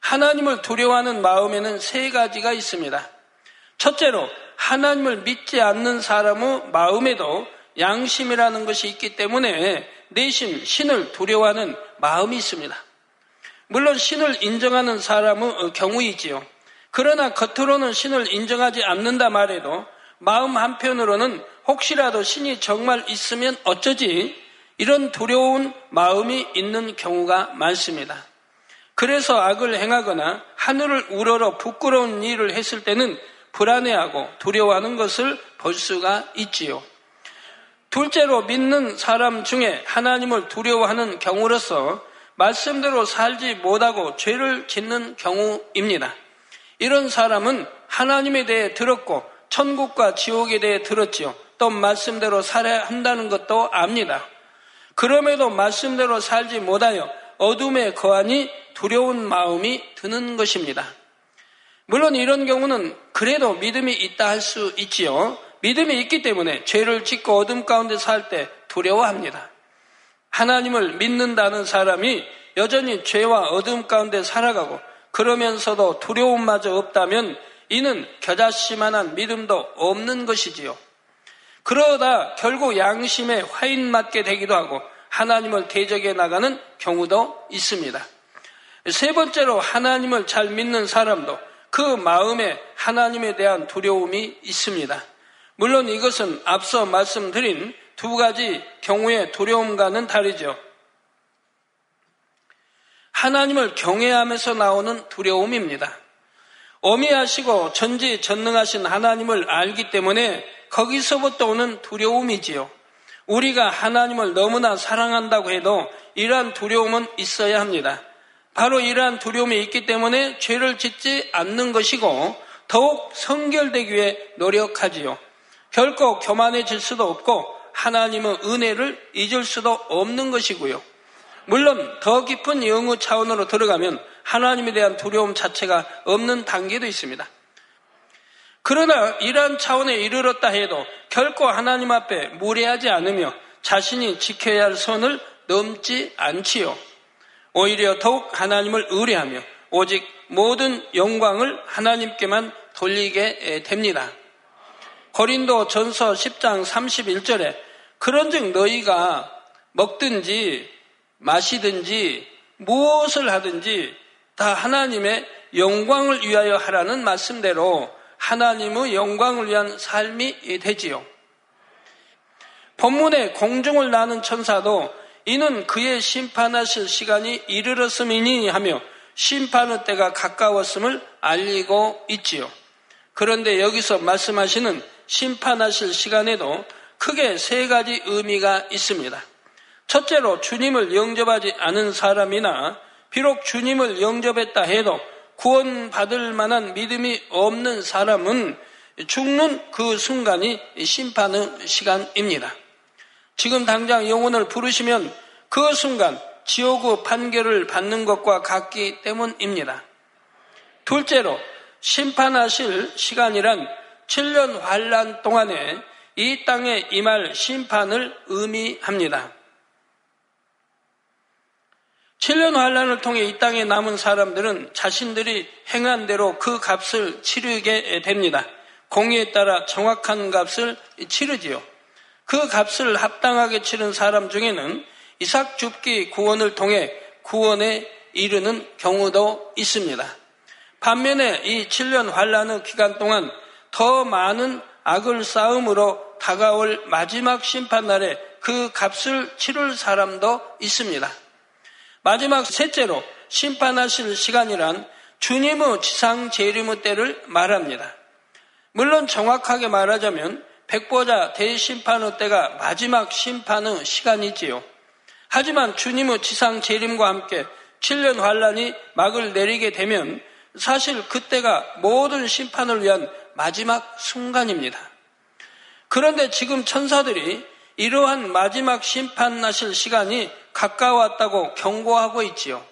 하나님을 두려워하는 마음에는 세 가지가 있습니다. 첫째로, 하나님을 믿지 않는 사람의 마음에도 양심이라는 것이 있기 때문에 내심 신을 두려워하는 마음이 있습니다. 물론 신을 인정하는 사람의 경우이지요. 그러나 겉으로는 신을 인정하지 않는다 말해도 마음 한편으로는 혹시라도 신이 정말 있으면 어쩌지 이런 두려운 마음이 있는 경우가 많습니다. 그래서 악을 행하거나 하늘을 우러러 부끄러운 일을 했을 때는 불안해하고 두려워하는 것을 볼 수가 있지요. 둘째로 믿는 사람 중에 하나님을 두려워하는 경우로서 말씀대로 살지 못하고 죄를 짓는 경우입니다. 이런 사람은 하나님에 대해 들었고 천국과 지옥에 대해 들었지요. 또 말씀대로 살아야 한다는 것도 압니다. 그럼에도 말씀대로 살지 못하여 어둠에 거하니 두려운 마음이 드는 것입니다. 물론 이런 경우는 그래도 믿음이 있다 할 수 있지요. 믿음이 있기 때문에 죄를 짓고 어둠 가운데 살 때 두려워합니다. 하나님을 믿는다는 사람이 여전히 죄와 어둠 가운데 살아가고 그러면서도 두려움마저 없다면 이는 겨자씨만한 믿음도 없는 것이지요. 그러다 결국 양심에 화인 맞게 되기도 하고 하나님을 대적해 나가는 경우도 있습니다. 세 번째로 하나님을 잘 믿는 사람도 그 마음에 하나님에 대한 두려움이 있습니다. 물론 이것은 앞서 말씀드린 두 가지 경우의 두려움과는 다르죠. 하나님을 경외하면서 나오는 두려움입니다. 어미하시고 전지 전능하신 하나님을 알기 때문에 거기서부터 오는 두려움이지요. 우리가 하나님을 너무나 사랑한다고 해도 이러한 두려움은 있어야 합니다. 바로 이러한 두려움이 있기 때문에 죄를 짓지 않는 것이고 더욱 성결되기 위해 노력하지요. 결코 교만해질 수도 없고 하나님의 은혜를 잊을 수도 없는 것이고요. 물론 더 깊은 영의 차원으로 들어가면 하나님에 대한 두려움 자체가 없는 단계도 있습니다. 그러나 이러한 차원에 이르렀다 해도 결코 하나님 앞에 무례하지 않으며 자신이 지켜야 할 선을 넘지 않지요. 오히려 더욱 하나님을 의뢰하며 오직 모든 영광을 하나님께만 돌리게 됩니다. 고린도 전서 10장 31절에 그런즉 너희가 먹든지 마시든지 무엇을 하든지 다 하나님의 영광을 위하여 하라는 말씀대로 하나님의 영광을 위한 삶이 되지요. 본문에 공중을 나는 천사도 이는 그의 심판하실 시간이 이르렀음이니 하며 심판의 때가 가까웠음을 알리고 있지요. 그런데 여기서 말씀하시는 심판하실 시간에도 크게 세 가지 의미가 있습니다. 첫째로 주님을 영접하지 않은 사람이나 비록 주님을 영접했다 해도 구원받을 만한 믿음이 없는 사람은 죽는 그 순간이 심판의 시간입니다. 지금 당장 영혼을 부르시면 그 순간 지옥의 판결을 받는 것과 같기 때문입니다. 둘째로 심판하실 시간이란 7년 환란 동안에 이 땅에 임할 심판을 의미합니다. 7년 환란을 통해 이 땅에 남은 사람들은 자신들이 행한 대로 그 값을 치르게 됩니다. 공의에 따라 정확한 값을 치르지요. 그 값을 합당하게 치른 사람 중에는 이삭 줍기 구원을 통해 구원에 이르는 경우도 있습니다. 반면에 이 7년 환란의 기간 동안 더 많은 악을 쌓음으로 다가올 마지막 심판날에 그 값을 치를 사람도 있습니다. 마지막 셋째로 심판하실 시간이란 주님의 지상 재림의 때를 말합니다. 물론 정확하게 말하자면 백보자 대심판의 때가 마지막 심판의 시간이지요. 하지만 주님의 지상 재림과 함께 7년 환란이 막을 내리게 되면 사실 그때가 모든 심판을 위한 마지막 순간입니다. 그런데 지금 천사들이 이러한 마지막 심판 나실 시간이 가까웠다고 경고하고 있지요.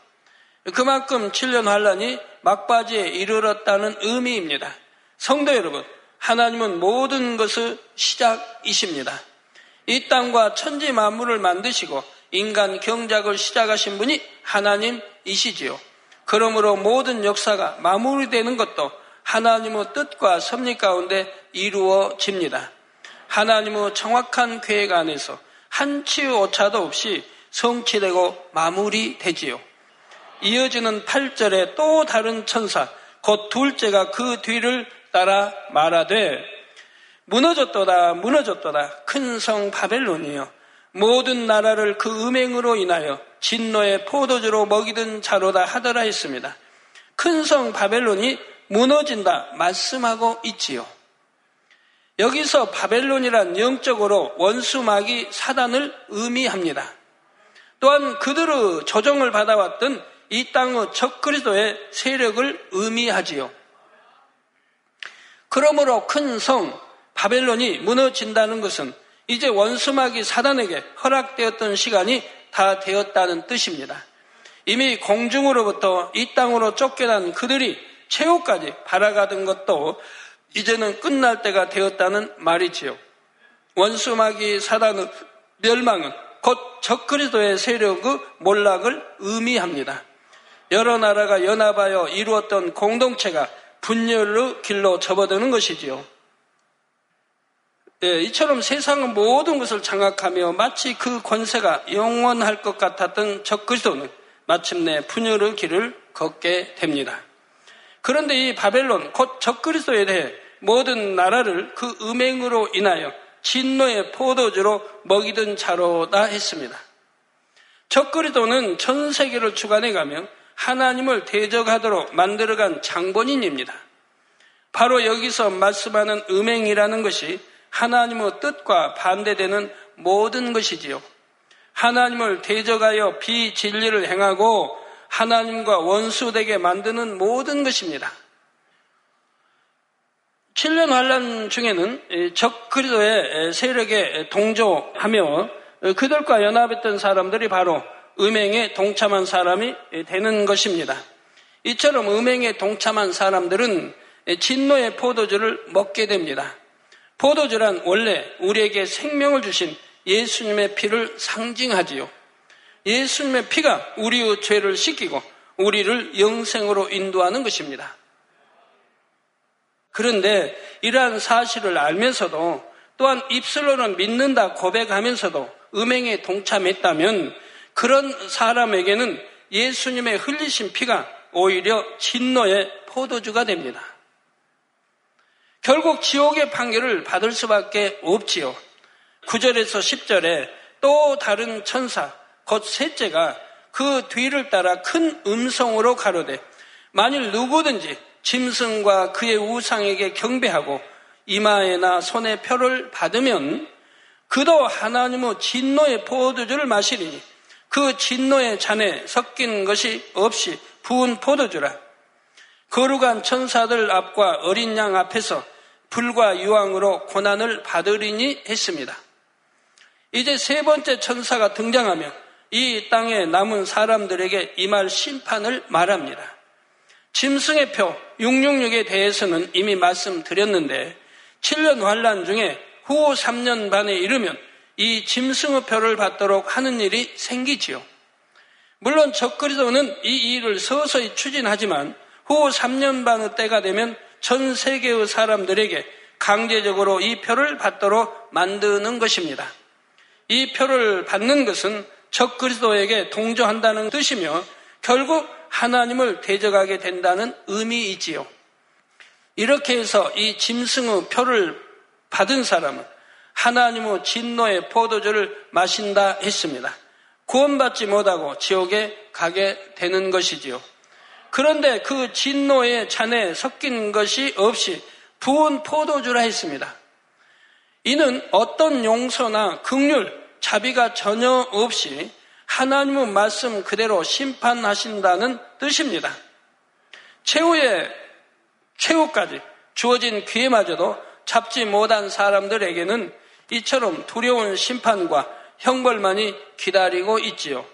그만큼 7년 환란이 막바지에 이르렀다는 의미입니다. 성도 여러분, 하나님은 모든 것의 시작이십니다. 이 땅과 천지 만물을 만드시고 인간 경작을 시작하신 분이 하나님이시지요. 그러므로 모든 역사가 마무리되는 것도 하나님의 뜻과 섭리 가운데 이루어집니다. 하나님의 정확한 계획 안에서 한치 오차도 없이 성취되고 마무리되지요. 이어지는 8절에 또 다른 천사, 곧 둘째가 그 뒤를 따라 말하되 무너졌도다 무너졌도다 큰 성 바벨론이여 모든 나라를 그 음행으로 인하여 진노의 포도주로 먹이던 자로다 하더라 했습니다. 큰 성 바벨론이 무너진다 말씀하고 있지요. 여기서 바벨론이란 영적으로 원수마귀 사단을 의미합니다. 또한 그들의 조정을 받아왔던 이 땅의 적그리도의 세력을 의미하지요. 그러므로 큰 성 바벨론이 무너진다는 것은 이제 원수마귀 사단에게 허락되었던 시간이 다 되었다는 뜻입니다. 이미 공중으로부터 이 땅으로 쫓겨난 그들이 최후까지 바라가던 것도 이제는 끝날 때가 되었다는 말이지요. 원수마귀 사단의 멸망은 곧 적그리스도의 세력의 몰락을 의미합니다. 여러 나라가 연합하여 이루었던 공동체가 분열의 길로 접어드는 것이지요. 예, 이처럼 세상의 모든 것을 장악하며 마치 그 권세가 영원할 것 같았던 적그리스도는 마침내 분열의 길을 걷게 됩니다. 그런데 이 바벨론 곧 적그리스도에 대해 모든 나라를 그 음행으로 인하여 진노의 포도주로 먹이던 자로다 했습니다. 적그리도는 전 세계를 주관해가며 하나님을 대적하도록 만들어간 장본인입니다. 바로 여기서 말씀하는 음행이라는 것이 하나님의 뜻과 반대되는 모든 것이지요. 하나님을 대적하여 비진리를 행하고 하나님과 원수되게 만드는 모든 것입니다. 7년 환란 중에는 적그리도의 세력에 동조하며 그들과 연합했던 사람들이 바로 음행에 동참한 사람이 되는 것입니다. 이처럼 음행에 동참한 사람들은 진노의 포도주를 먹게 됩니다. 포도주란 원래 우리에게 생명을 주신 예수님의 피를 상징하지요. 예수님의 피가 우리의 죄를 씻기고 우리를 영생으로 인도하는 것입니다. 그런데 이러한 사실을 알면서도 또한 입술로는 믿는다 고백하면서도 음행에 동참했다면 그런 사람에게는 예수님의 흘리신 피가 오히려 진노의 포도주가 됩니다. 결국 지옥의 판결을 받을 수밖에 없지요. 9절에서 10절에 또 다른 천사, 곧 셋째가 그 뒤를 따라 큰 음성으로 가로되 만일 누구든지 짐승과 그의 우상에게 경배하고 이마에나 손에 표를 받으면 그도 하나님의 진노의 포도주를 마시리니 그 진노의 잔에 섞인 것이 없이 부은 포도주라. 거룩한 천사들 앞과 어린 양 앞에서 불과 유황으로 고난을 받으리니 했습니다. 이제 세 번째 천사가 등장하며 이 땅에 남은 사람들에게 임할 심판을 말합니다. 짐승의 표 666에 대해서는 이미 말씀드렸는데 7년 환란 중에 후 3년 반에 이르면 이 짐승의 표를 받도록 하는 일이 생기지요. 물론 적그리도는 이 일을 서서히 추진하지만 후 3년 반의 때가 되면 전 세계의 사람들에게 강제적으로 이 표를 받도록 만드는 것입니다. 이 표를 받는 것은 적그리스도에게 동조한다는 뜻이며 결국 하나님을 대적하게 된다는 의미이지요. 이렇게 해서 이 짐승의 표를 받은 사람은 하나님의 진노의 포도주를 마신다 했습니다. 구원받지 못하고 지옥에 가게 되는 것이지요. 그런데 그 진노의 잔에 섞인 것이 없이 부은 포도주라 했습니다. 이는 어떤 용서나 극률, 자비가 전혀 없이 하나님의 말씀 그대로 심판하신다는 뜻입니다. 최후의 최후까지 주어진 기회마저도 잡지 못한 사람들에게는 이처럼 두려운 심판과 형벌만이 기다리고 있지요.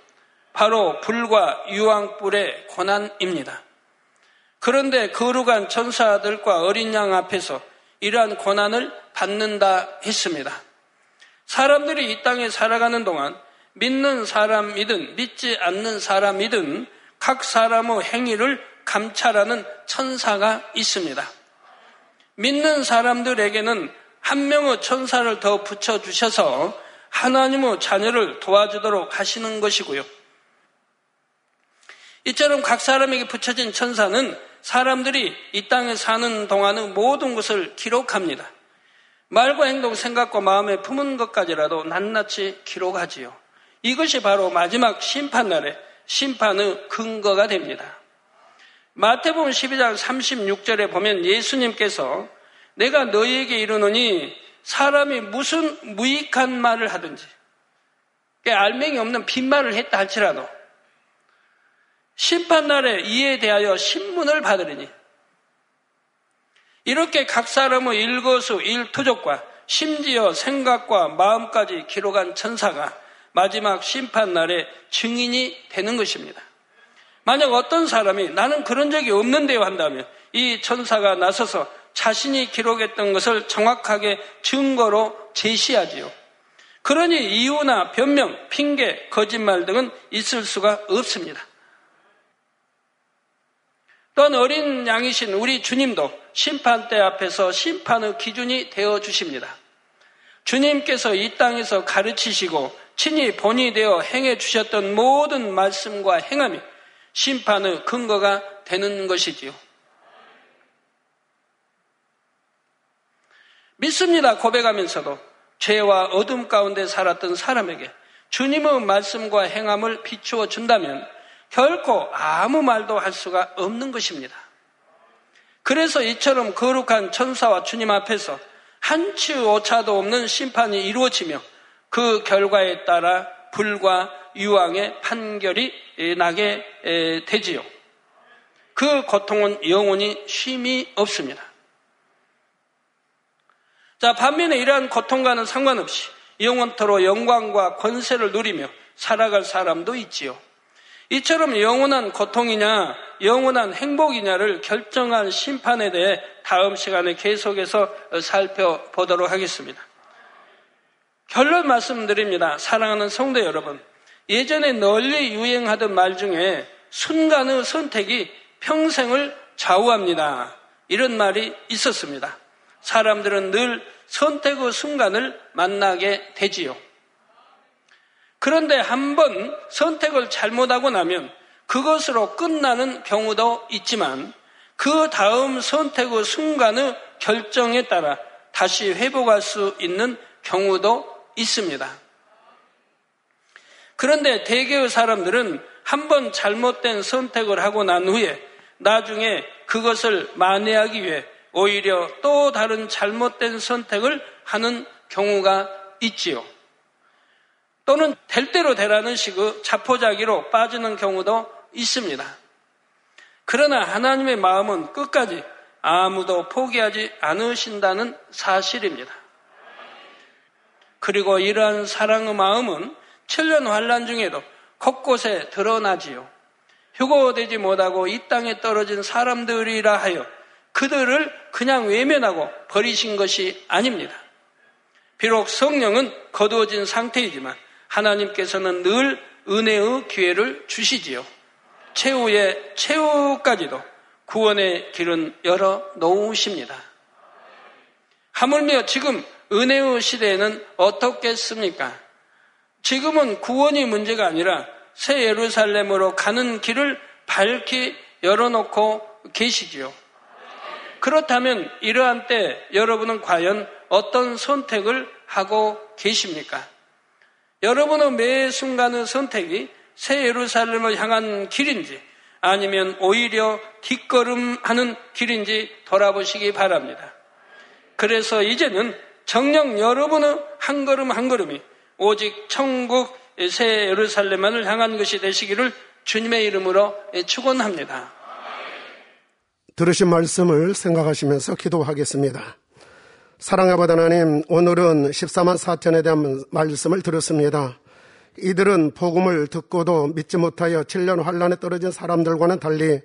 바로 불과 유황불의 고난입니다. 그런데 거룩한 천사들과 어린 양 앞에서 이러한 고난을 받는다 했습니다. 사람들이 이 땅에 살아가는 동안 믿는 사람이든 믿지 않는 사람이든 각 사람의 행위를 감찰하는 천사가 있습니다. 믿는 사람들에게는 한 명의 천사를 더 붙여주셔서 하나님의 자녀를 도와주도록 하시는 것이고요. 이처럼 각 사람에게 붙여진 천사는 사람들이 이 땅에 사는 동안의 모든 것을 기록합니다. 말과 행동, 생각과 마음에 품은 것까지라도 낱낱이 기록하지요. 이것이 바로 마지막 심판날에 심판의 근거가 됩니다. 마태복음 12장 36절에 보면 예수님께서 내가 너희에게 이르노니 사람이 무슨 무익한 말을 하든지 알맹이 없는 빈말을 했다 할지라도 심판날에 이에 대하여 신문을 받으리니 이렇게 각 사람의 일거수 일투족과 심지어 생각과 마음까지 기록한 천사가 마지막 심판날에 증인이 되는 것입니다. 만약 어떤 사람이 나는 그런 적이 없는데요 한다면 이 천사가 나서서 자신이 기록했던 것을 정확하게 증거로 제시하지요. 그러니 이유나 변명, 핑계, 거짓말 등은 있을 수가 없습니다. 또한 어린 양이신 우리 주님도 심판대 앞에서 심판의 기준이 되어 주십니다. 주님께서 이 땅에서 가르치시고 친히 본이 되어 행해 주셨던 모든 말씀과 행함이 심판의 근거가 되는 것이지요. 믿습니다. 고백하면서도 죄와 어둠 가운데 살았던 사람에게 주님의 말씀과 행함을 비추어 준다면 결코 아무 말도 할 수가 없는 것입니다. 그래서 이처럼 거룩한 천사와 주님 앞에서 한치 오차도 없는 심판이 이루어지며 그 결과에 따라 불과 유황의 판결이 나게 되지요. 그 고통은 영원히 쉼이 없습니다. 자, 반면에 이러한 고통과는 상관없이 영원토로 영광과 권세를 누리며 살아갈 사람도 있지요. 이처럼 영원한 고통이냐, 영원한 행복이냐를 결정한 심판에 대해 다음 시간에 계속해서 살펴보도록 하겠습니다. 결론 말씀드립니다. 사랑하는 성도 여러분. 예전에 널리 유행하던 말 중에 순간의 선택이 평생을 좌우합니다. 이런 말이 있었습니다. 사람들은 늘 선택의 순간을 만나게 되지요. 그런데 한번 선택을 잘못하고 나면 그것으로 끝나는 경우도 있지만 그 다음 선택의 순간의 결정에 따라 다시 회복할 수 있는 경우도 있습니다. 그런데 대개의 사람들은 한번 잘못된 선택을 하고 난 후에 나중에 그것을 만회하기 위해 오히려 또 다른 잘못된 선택을 하는 경우가 있지요. 또는 될 대로 되라는 식의 자포자기로 빠지는 경우도 있습니다. 그러나 하나님의 마음은 끝까지 아무도 포기하지 않으신다는 사실입니다. 그리고 이러한 사랑의 마음은 천년 환란 중에도 곳곳에 드러나지요. 휴고되지 못하고 이 땅에 떨어진 사람들이라 하여 그들을 그냥 외면하고 버리신 것이 아닙니다. 비록 성령은 거두어진 상태이지만 하나님께서는 늘 은혜의 기회를 주시지요. 최후의 최후까지도 구원의 길은 열어 놓으십니다. 하물며 지금 은혜의 시대에는 어떻겠습니까? 지금은 구원이 문제가 아니라 새 예루살렘으로 가는 길을 밝히 열어놓고 계시지요. 그렇다면 이러한 때 여러분은 과연 어떤 선택을 하고 계십니까? 여러분의 매 순간의 선택이 새 예루살렘을 향한 길인지 아니면 오히려 뒷걸음하는 길인지 돌아보시기 바랍니다. 그래서 이제는 정녕 여러분의 한 걸음 한 걸음이 오직 천국 새 예루살렘만을 향한 것이 되시기를 주님의 이름으로 축원합니다. 들으신 말씀을 생각하시면서 기도하겠습니다. 사랑의 아버지 하나님, 오늘은 14만 4천에 대한 말씀을 들었습니다. 이들은 복음을 듣고도 믿지 못하여 7년 환란에 떨어진 사람들과는 달리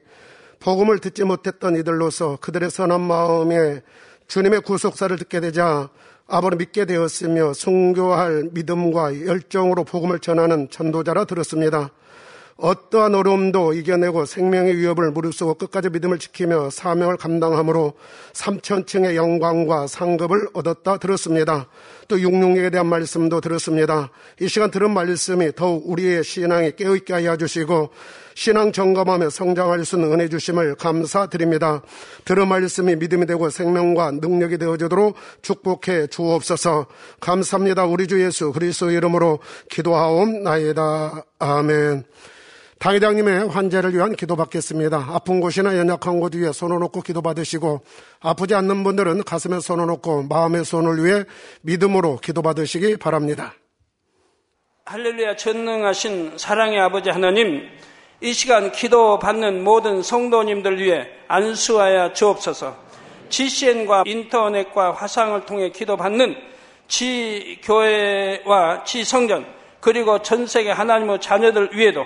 복음을 듣지 못했던 이들로서 그들의 선한 마음에 주님의 구속사를 듣게 되자 아버를 믿게 되었으며 순교할 믿음과 열정으로 복음을 전하는 전도자라 들었습니다. 어떠한 어려움도 이겨내고 생명의 위협을 무릅쓰고 끝까지 믿음을 지키며 사명을 감당함으로 삼천층의 영광과 상급을 얻었다 들었습니다. 또 육룡력에 대한 말씀도 들었습니다. 이 시간 들은 말씀이 더욱 우리의 신앙이 깨어있게 하여 주시고 신앙 점검하며 성장할 수 있는 은혜 주심을 감사드립니다. 들은 말씀이 믿음이 되고 생명과 능력이 되어지도록 축복해 주옵소서. 감사합니다. 우리 주 예수 그리스도 이름으로 기도하옵나이다. 아멘. 당회장님의 환자를 위한 기도 받겠습니다. 아픈 곳이나 연약한 곳 위에 손을 놓고 기도 받으시고 아프지 않는 분들은 가슴에 손을 놓고 마음의 손을 위해 믿음으로 기도 받으시기 바랍니다. 할렐루야 전능하신 사랑의 아버지 하나님 이 시간 기도 받는 모든 성도님들 위해 안수하여 주옵소서 GCN과 인터넷과 화상을 통해 기도 받는 지 교회와 지 성전 그리고 전 세계 하나님의 자녀들 위에도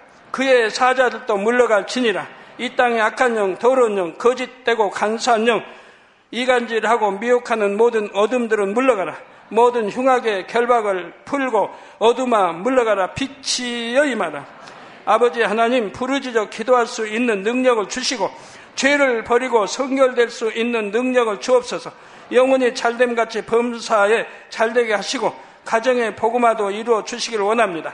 그의 사자들도 물러갈지니라. 이 땅의 악한 영, 더러운 영, 거짓되고 간사한 영, 이간질하고 미혹하는 모든 어둠들은 물러가라. 모든 흉악의 결박을 풀고 어둠아 물러가라. 빛이 여 임하라. 아버지 하나님 부르짖어 기도할 수 있는 능력을 주시고 죄를 버리고 성결될 수 있는 능력을 주옵소서. 영혼이 잘됨 같이 범사에 잘되게 하시고 가정의 복음화도 이루어 주시기를 원합니다.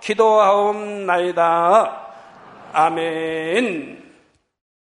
기도하옵나이다. 아멘.